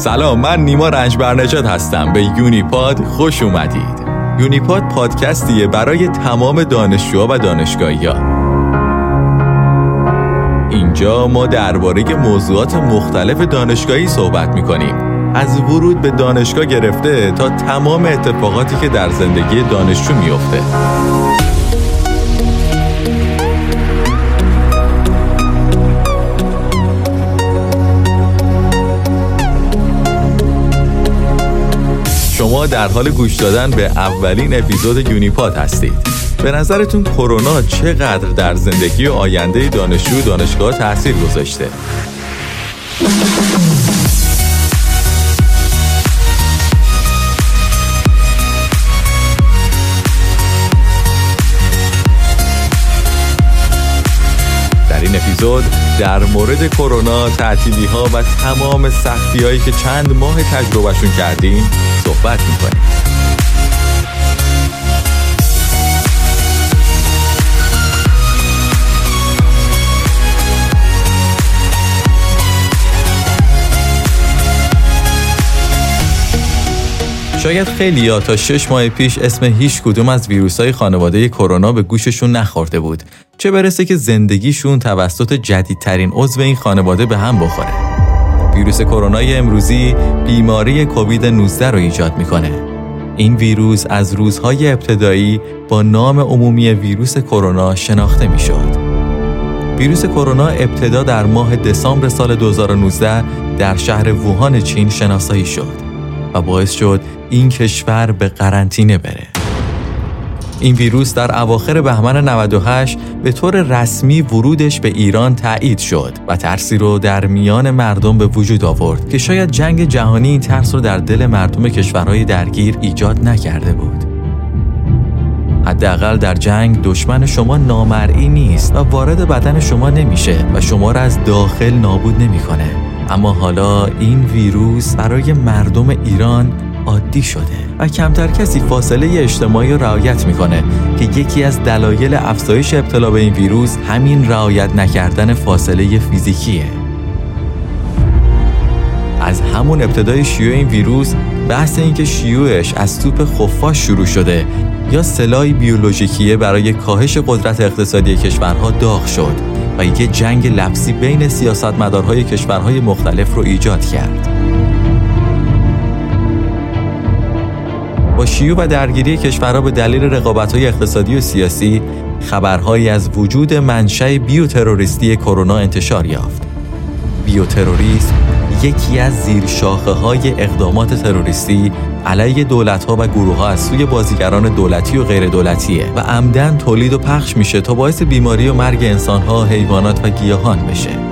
سلام من نیما رنجبرنجاد هستم. به یونیپاد خوش اومدید. یونیپاد پادکستیه برای تمام دانشجوها و دانشگاهی ها. اینجا ما درباره موضوعات مختلف دانشگاهی صحبت می‌کنیم. از ورود به دانشگاه گرفته تا تمام اتفاقاتی که در زندگی دانشجو میفته در حال گوش دادن به اولین اپیزود یونیپاد هستید به نظرتون کرونا چقدر در زندگی و آینده دانشجو دانشگاه تاثیر گذاشته؟ در این اپیزود در مورد کرونا، تعطیلی ها و تمام سختی هایی که چند ماه تجربهشون کردیم صحبت می‌کنیم. شاید خیلی یا تا شش ماه پیش اسم هیچ کدوم از ویروس های خانواده کرونا به گوششون نخورده بود. چه برسه که زندگیشون توسط جدیدترین عضو این خانواده به هم بخوره. ویروس کرونا امروزی بیماری کووید 19 رو ایجاد می‌کنه. این ویروس از روزهای ابتدایی با نام عمومی ویروس کرونا شناخته می‌شد. ویروس کرونا ابتدا در ماه دسامبر سال 2019 در شهر ووهان چین شناسایی شد و باعث شد این کشور به قرنطینه بره. این ویروس در اواخر بهمن 98 به طور رسمی ورودش به ایران تایید شد و ترسی رو در میان مردم به وجود آورد که شاید جنگ جهانی این ترس رو در دل مردم کشورهای درگیر ایجاد نکرده بود. حداقل در جنگ دشمن شما نامرئی نیست و وارد بدن شما نمیشه و شما را از داخل نابود نمی‌کنه. اما حالا این ویروس برای مردم ایران عادی شده و کمتر کسی فاصله اجتماعی رعایت می‌کنه که یکی از دلایل افزایش ابتلا به این ویروس همین رعایت نکردن فاصله فیزیکیه از همون ابتدای شیوع این ویروس بحث اینکه شیوعش از توپ خفاش شروع شده یا سلاحی بیولوژیکیه برای کاهش قدرت اقتصادی کشورها داغ شد و یک جنگ لفظی بین سیاستمدارهای کشورهای مختلف رو ایجاد کرد. شیوع و درگیری کشورها به دلیل رقابت‌های اقتصادی و سیاسی خبرهایی از وجود منشأ بیوتروریستی کرونا انتشار یافت. بیوتروریسم یکی از زیر شاخه های اقدامات تروریستی علیه دولت ها و گروه ها از سوی بازیگران دولتی و غیر دولتیه و عمدن تولید و پخش میشه تا باعث بیماری و مرگ انسان ها، حیوانات و گیاهان بشه.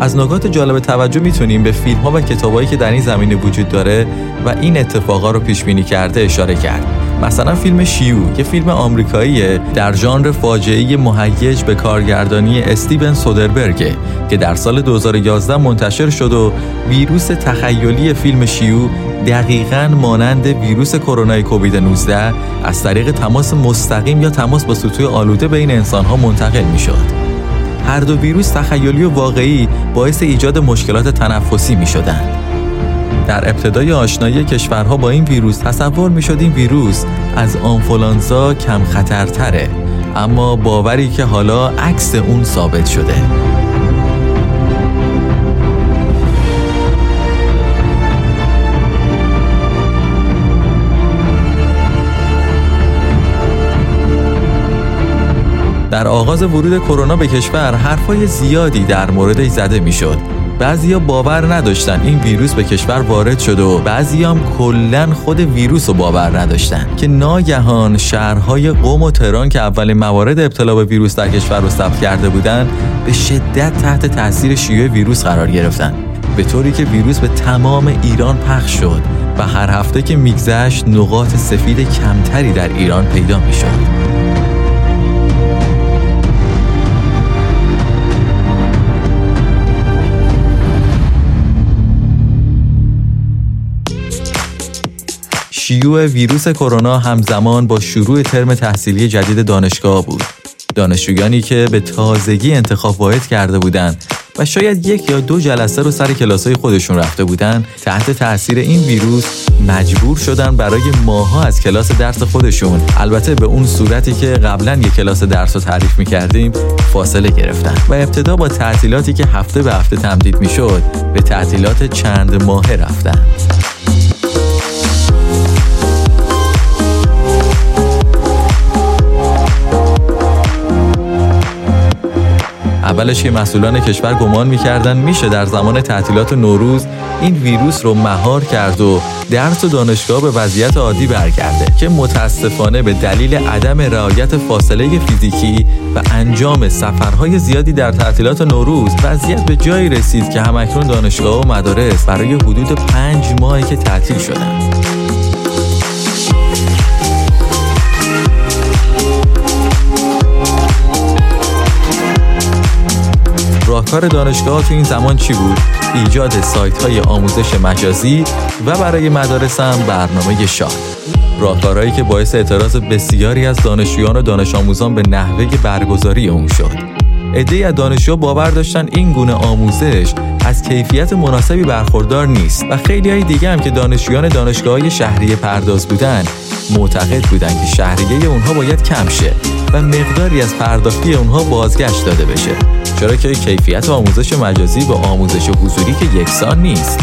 از نکات جالب توجه می‌تونیم به فیلم ها و کتابایی که در این زمینه وجود داره و این اتفاقا رو پیش بینی کرده اشاره کرد. مثلا فیلم شیو که فیلم آمریکاییه در ژانر فاجعه مهیج به کارگردانی استیون سودربرگ که در سال 2011 منتشر شد و ویروس تخیلی فیلم شیو دقیقا مانند ویروس کرونا کووید 19 از طریق تماس مستقیم یا تماس با سطوح آلوده بین انسانها منتقل می شد. هر دو ویروس تخیلی و واقعی باعث ایجاد مشکلات تنفسی می شدن. در ابتدای آشنایی کشورها با این ویروس تصور می شد این ویروس از آنفولانزا کم خطرتره اما باوری که حالا عکس اون ثابت شده. در آغاز ورود کرونا به کشور حرفای زیادی در موردش زده می‌شد. بعضیا باور نداشتن این ویروس به کشور وارد شده و بعضی هم کلا خود ویروس رو باور نداشتن که ناگهان شهرهای قوم و تهران که اولین موارد ابتلا به ویروس در کشور رو ثبت کرده بودند به شدت تحت تاثیر شیوع ویروس قرار گرفتن به طوری که ویروس به تمام ایران پخش شد و هر هفته که میگذشت نقاط سفید کمتری در ایران پیدا می‌شد. شیوع ویروس کرونا همزمان با شروع ترم تحصیلی جدید دانشگاه بود. دانشجویانی که به تازگی انتخاب واحد کرده بودند و شاید یک یا دو جلسه رو سر کلاسای خودشون رفته بودن تحت تاثیر این ویروس مجبور شدن برای ماها از کلاس درس خودشون. البته به اون صورتی که قبلا یک کلاس درس رو تعریف می‌کردیم فاصله گرفتن. و ابتدا با تعطیلاتی که هفته به هفته تمدید می‌شد به تعطیلات چند ماهه رفتن. اولش که مسئولان کشور گمان می‌کردن میشه در زمان تعطیلات نوروز این ویروس رو مهار کرد و درس و دانشگاه به وضعیت عادی برگرده که متاسفانه به دلیل عدم رعایت فاصله فیزیکی و انجام سفرهای زیادی در تعطیلات نوروز وضعیت به جایی رسید که همکنون دانشگاه و مدارس برای حدود پنج ماهی که تعطیل شدن. راهکار دانشگاه تو این زمان چی بود؟ ایجاد سایت های آموزش مجازی و برای مدارس هم برنامه شاد راهکارهایی که باعث اعتراض بسیاری از دانشجویان و دانش آموزان به نحوه برگزاری اون شد. عدهای از دانشجو باور داشتن این گونه آموزش از کیفیت مناسبی برخوردار نیست و خیلی های دیگه هم که دانشجویان دانشگاه شهری پرداز بودن معتقد بودن که شهریه اونها باید کم شه و مقداری از پرداختی اونها بازگشت داده بشه. چرا که کیفیت آموزش مجازی با آموزش حضوری که یکسان نیست.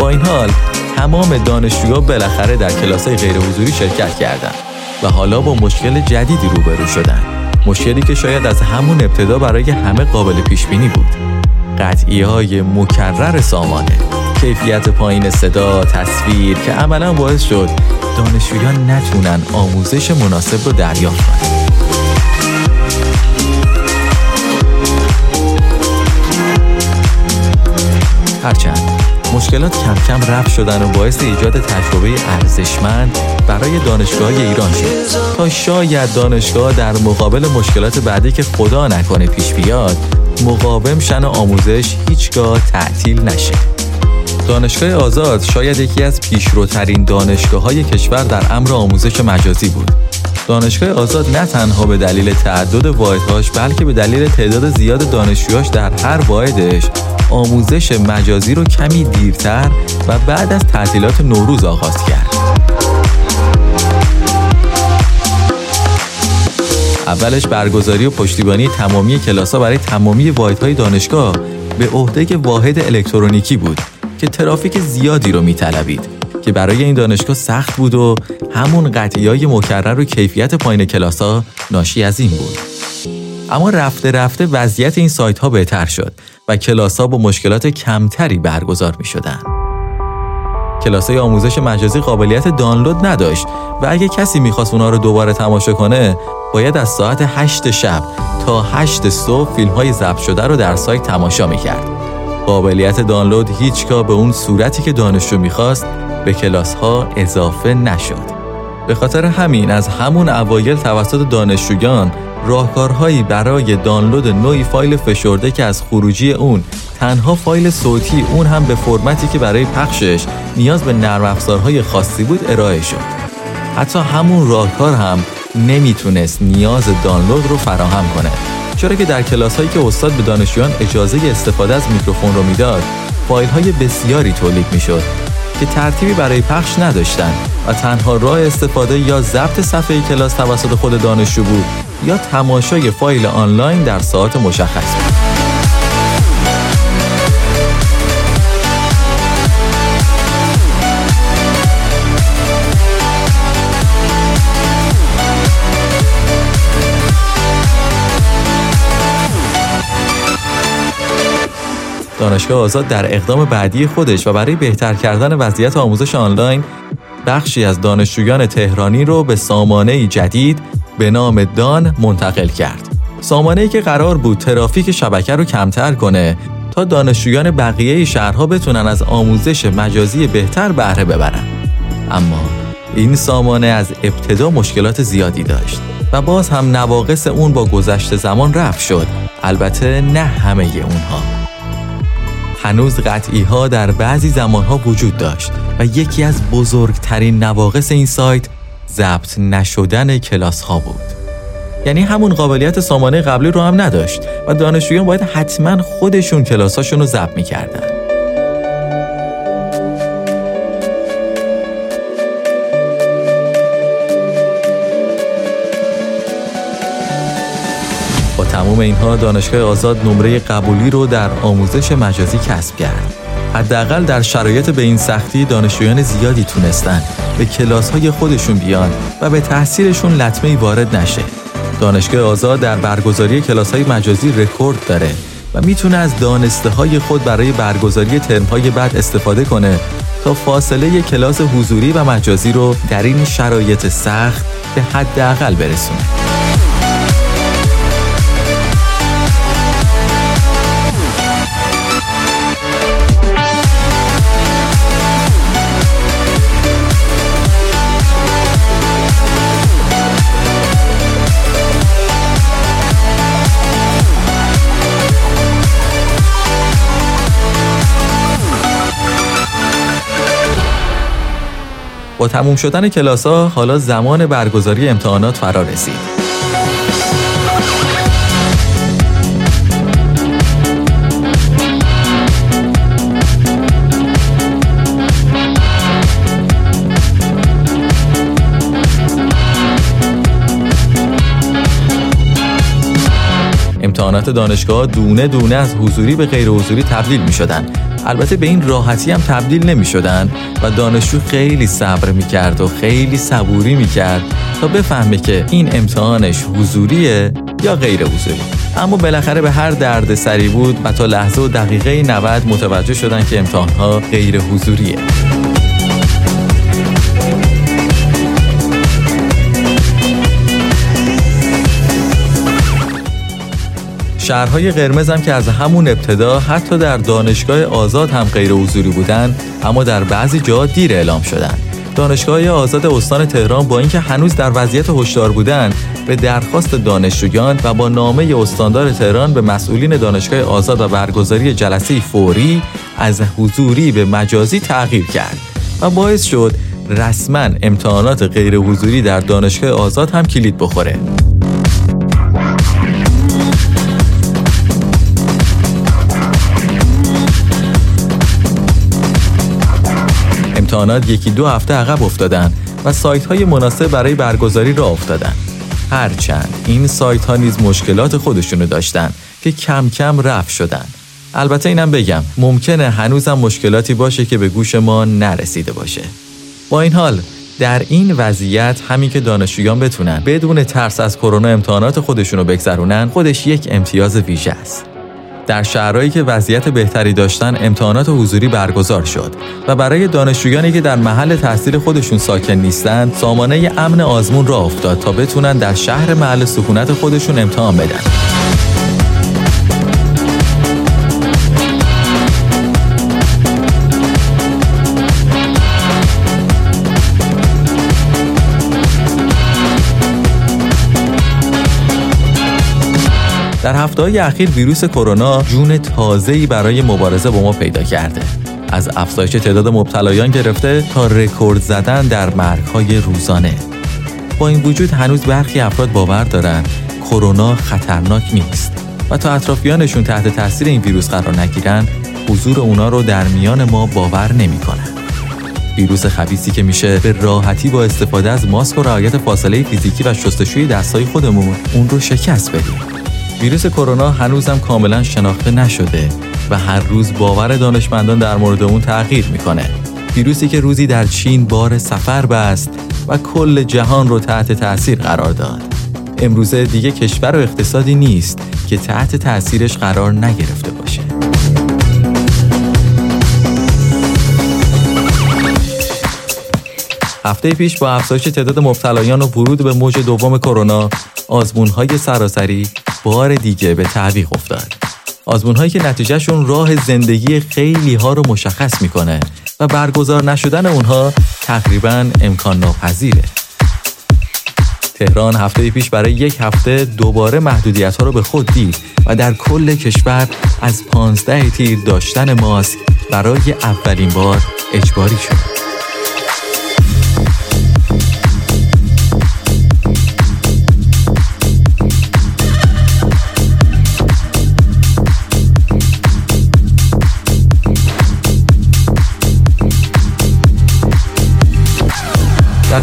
با این حال تمام دانشجوها بالاخره در کلاس‌های غیر حضوری شرکت کردند و حالا با مشکل جدیدی روبرو شدن. مشکلی که شاید از همون ابتدا برای همه قابل پیش بینی بود. قطعی های مکرر سامانه کیفیت پایین صدا تصویر که عملا باعث شد دانشجویان نتونن آموزش مناسب رو دریافت کنند هرچند مشکلات کم کم رفت شدن و باعث ایجاد تجربه ارزشمند برای دانشگاه ایران شد. تا شاید دانشگاه در مقابل مشکلات بعدی که خدا نکنه پیش بیاد مقاوم شن و آموزش هیچگاه تعطیل نشه. دانشگاه آزاد شاید یکی از پیشروترین دانشگاه های کشور در امر آموزش مجازی بود. دانشگاه آزاد نه تنها به دلیل تعدد واحدهاش بلکه به دلیل تعداد زیاد دانشجوهاش در هر واحدش آموزش مجازی رو کمی دیرتر و بعد از تعطیلات نوروز آغاز کرد. اولش برگزاری و پشتیبانی تمامی کلاس‌ها برای تمامی واحدهای دانشگاه به عهده واحد الکترونیکی بود که ترافیک زیادی رو میطلبید که برای این دانشگاه سخت بود و همون قطعی های مکرر و کیفیت پایین کلاس ها ناشی از این بود. اما رفته رفته وضعیت این سایت ها بهتر شد و کلاس ها با مشکلات کمتری برگزار می شدن. کلاس های آموزش مجازی قابلیت دانلود نداشت و اگه کسی می‌خواست اونا رو دوباره تماشا کنه باید از ساعت 8 شب تا 8 صبح فیلم های ضبط شده رو در سایت تماشا می‌کرد. قابلیت دانلود هیچگاه به اون صورتی که دانشجو می‌خواست به کلاس ها اضافه نشد. به خاطر همین از همون اوایل توسط دانشجویان راهکارهایی برای دانلود نوعی فایل فشرده که از خروجی اون تنها فایل صوتی اون هم به فرمتی که برای پخشش نیاز به نرم افزارهای خاصی بود ارائه شد. حتی همون راهکار هم نمی‌تونست نیاز دانلود رو فراهم کنه چرا که در کلاس هایی که استاد به دانشجویان اجازه استفاده از میکروفون رو می‌داد فایل های بسیاری تولید می‌شد که ترتیبی برای پخش نداشتند و تنها راه استفاده یا ضبط صفحه کلاس توسط خود دانشجو بود یا تماشای فایل آنلاین در ساعت مشخص. دانشگاه آزاد در اقدام بعدی خودش و برای بهتر کردن وضعیت آموزش آنلاین بخشی از دانشجویان تهرانی رو به سامانه جدید به نام دان منتقل کرد. سامانه که قرار بود ترافیک شبکه رو کمتر کنه تا دانشجویان بقیه شهرها بتونن از آموزش مجازی بهتر بهره ببرن. اما این سامانه از ابتدا مشکلات زیادی داشت و باز هم نواقص اون با گذشت زمان رفت شد البته نه همه اونها هنوز قطعی ها در بعضی زمان ها وجود داشت و یکی از بزرگترین نواقص این سایت ضبط نشدن کلاس ها بود. یعنی همون قابلیت سامانه قبلی رو هم نداشت و دانشجویان باید حتما خودشون کلاساشون رو ضبط می‌کردن. با تمام اینها دانشگاه آزاد نمره قبولی رو در آموزش مجازی کسب کرد. حداقل در شرایط به این سختی دانشجویان زیادی تونستن. به کلاس های خودشون بیان و به تحصیلشون لطمه وارد نشه. دانشگاه آزاد در برگزاری کلاس های مجازی رکورد داره و می‌تونه از دانسته های خود برای برگزاری ترم های بعد استفاده کنه تا فاصله کلاس حضوری و مجازی رو در این شرایط سخت به حداقل برسونه. با تموم شدن کلاس ها حالا زمان برگزاری امتحانات فرا رسید. امتحانات دانشگاه دونه دونه از حضوری به غیر حضوری تبدیل می شدن. البته به این راحتی هم تبدیل نمی شدن و دانشجو خیلی صبر می کرد و خیلی صبوری می کرد تا بفهمه که این امتحانش حضوریه یا غیر حضوری. اما بالاخره به هر درد سری بود و تا لحظه و دقیقه 90 متوجه شدن که امتحانها غیر حضوریه. شهرهای قرمز هم که از همون ابتدا حتی در دانشگاه آزاد هم غیر حضوری بودن اما در بعضی جا دیر اعلام شدن. دانشگاه آزاد استان تهران با اینکه هنوز در وضعیت هشدار بودند به درخواست دانشجویان و با نامه استاندار تهران به مسئولین دانشگاه آزاد و برگزاری جلسه فوری از حضوری به مجازی تغییر کرد و باعث شد رسما امتحانات غیر حضوری در دانشگاه آزاد هم کلید بخوره. امتحانات یکی دو هفته عقب افتادن و سایت های مناسب برای برگزاری را افتادن. هرچند این سایت ها نیز مشکلات خودشونو داشتن که کم کم رفع شدن. البته اینم بگم ممکنه هنوزم مشکلاتی باشه که به گوش ما نرسیده باشه. با این حال در این وضعیت همین که دانشجویان بتونن بدون ترس از کرونا امتحانات خودشونو بگذرونن خودش یک امتیاز ویژه است. در شهرهایی که وضعیت بهتری داشتن امتحانات حضوری برگزار شد و برای دانشجویانی که در محل تحصیل خودشون ساکن نیستند سامانه امن آزمون را افتاد تا بتونن در شهر محل سکونت خودشون امتحان بدن. در هفته های اخیر ویروس کرونا جون تازه‌ای برای مبارزه با ما پیدا کرده. از افزایش تعداد مبتلایان گرفته تا رکورد زدن در مرگهای روزانه. با این وجود هنوز برخی افراد باور دارند کرونا خطرناک نیست و تا اطرافیانشون تحت تاثیر این ویروس قرار نگیرن حضور اونا رو در میان ما باور نمی‌کنن. ویروس خبیسی که میشه به راحتی با استفاده از ماسک و رعایت فاصله فیزیکی و شستشوی دستهای خودمون اون رو شکست بدیم. ویروس کرونا هنوزم کاملا شناخته نشده و هر روز باور دانشمندان در مورد اون تغییر می‌کنه. ویروسی که روزی در چین بار سفر بست و کل جهان رو تحت تاثیر قرار داد. امروزه دیگه کشور و اقتصادی نیست که تحت تاثیرش قرار نگرفته باشه. هفته پیش با افزایش تعداد مبتلایان و ورود به موج دوم کرونا آزمونهای سراسری بار دیگه به تعویق افتاد. آزمون هایی که نتیجهشون راه زندگی خیلی ها رو مشخص می‌کنه و برگزار نشدن اونها تقریبا امکان ناپذیره. تهران هفته پیش برای یک هفته دوباره محدودیت ها رو به خود دید و در کل کشور از 15 تیر داشتن ماسک برای اولین بار اجباری شد.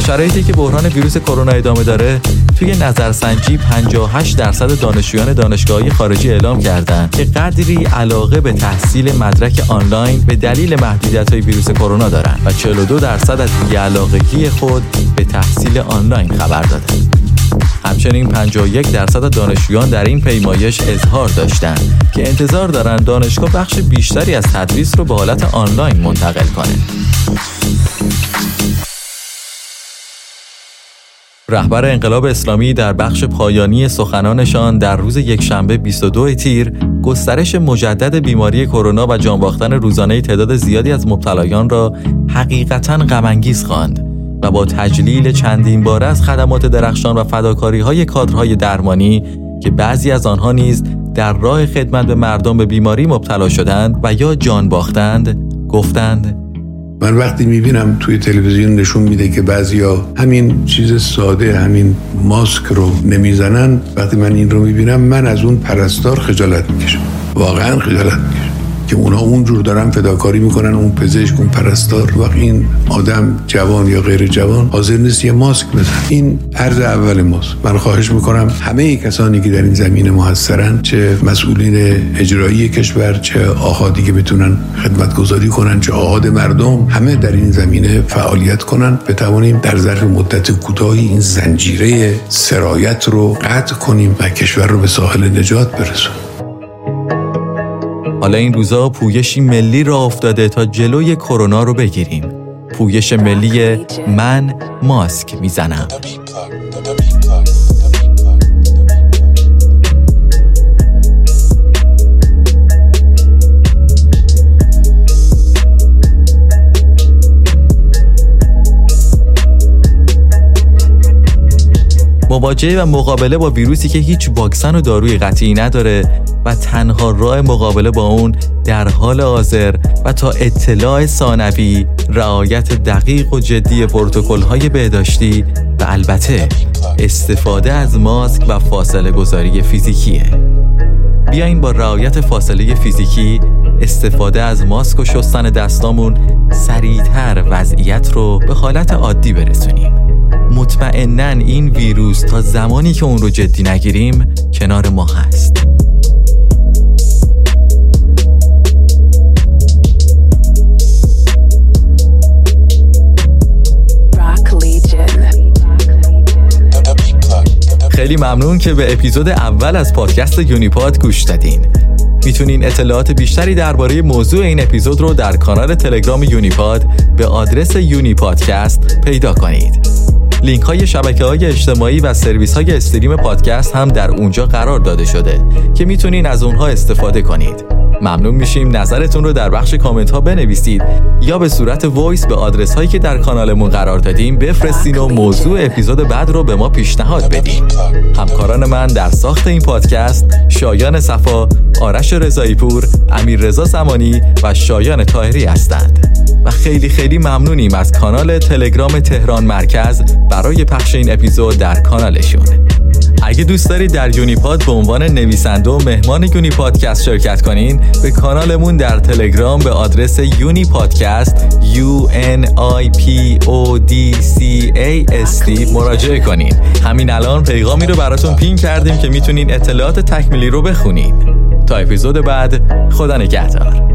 شرایطی که بحران ویروس کرونا ادامه داره توی نظرسنجی 58 درصد دانشجویان دانشگاهی خارجی اعلام کردند که قدری علاقه به تحصیل مدرک آنلاین به دلیل محدودیت های ویروس کرونا دارند و 42 درصد از بیعلاقگی خود به تحصیل آنلاین خبر دادند. همچنین 51 درصد دانشجویان در این پیمایش اظهار داشتند که انتظار دارند دانشگاه بخش بیشتری از تدریس رو به حالت آنلاین منتقل کنه. رهبر انقلاب اسلامی در بخش پایانی سخنانشان در روز یکشنبه 22 تیر گسترش مجدد بیماری کرونا و جانباختن روزانه تعداد زیادی از مبتلایان را حقیقتا غمانگیز خواند و با تجلیل چندین باره از خدمات درخشان و فداکاری های کادرهای درمانی که بعضی از آنها نیز در راه خدمت به مردم به بیماری مبتلا شدند و یا جان باختند گفتند من وقتی می‌بینم توی تلویزیون نشون میده که بعضیا همین چیز ساده همین ماسک رو نمی‌زنن وقتی من این رو می‌بینم من از اون پرستار خجالت می‌کشم. واقعا خجالت می‌کشم. که اونها اونجور دارن فداکاری می‌کنن اون پزشک اون پرستار. و این آدم جوان یا غیر جوان حاضر نیست یه ماسک بزن این عرض اول ماست. من خواهش می‌کنم همه کسانی که در این زمینه موثرن چه مسئولین اجرایی کشور چه آهادی که بتونن خدمت گذاری کنن چه آهاد مردم همه در این زمینه فعالیت کنن. بتوانیم در ظرف مدت کوتاهی این زنجیره سرایت رو قطع کنیم و کشور رو به ساحل نجات برسونیم. حالا این روزا پویشی ملی را افتاده تا جلوی کرونا رو بگیریم. پویش ملی من ماسک می‌زنم. مواجهه و مقابله با ویروسی که هیچ واکسن و داروی قطعی نداره و تنها راه مقابله با اون در حال حاضر و تا اطلاع ثانوی رعایت دقیق و جدی پروتکل های بهداشتی و البته استفاده از ماسک و فاصله گذاری فیزیکیه. بیاین با رعایت فاصله فیزیکی استفاده از ماسک و شستن دستامون سریعتر وضعیت رو به حالت عادی برسونیم. مطمئنا این ویروس تا زمانی که اون رو جدی نگیریم کنار ما هست. خیلی ممنون که به اپیزود اول از پادکست یونیپاد گوش دادین. می‌تونین اطلاعات بیشتری درباره موضوع این اپیزود رو در کانال تلگرام یونیپاد به آدرس یونیپادکست پیدا کنید. لینک های شبکه های اجتماعی و سرویس های stream پادکست هم در اونجا قرار داده شده که می‌تونین از اونها استفاده کنید. ممنون میشیم. نظرتون رو در بخش کامنت ها بنویسید یا به صورت voice به آدرس هایی که در کانالمون قرار دادیم بفرستین و موضوع اپیزود بعد رو به ما پیشنهاد بدین. همکاران من در ساخت این پادکست شایان صفا، آرش رضایی پور، امیر رضا زمانی و شایان طاهری هستند. و خیلی خیلی ممنونیم از کانال تلگرام تهران مرکز برای پخش این اپیزود در کانالشون. اگه دوست دارید در یونیپاد به عنوان نویسنده و مهمان یونی پادکست شرکت کنین به کانالمون در تلگرام به آدرس یونی پادکست U N I P O D C A S T مراجعه کنین. همین الان پیغامی رو براتون پین کردیم که می‌تونین اطلاعات تکمیلی رو بخونین. تا اپیزود بعد خدا نگهدار.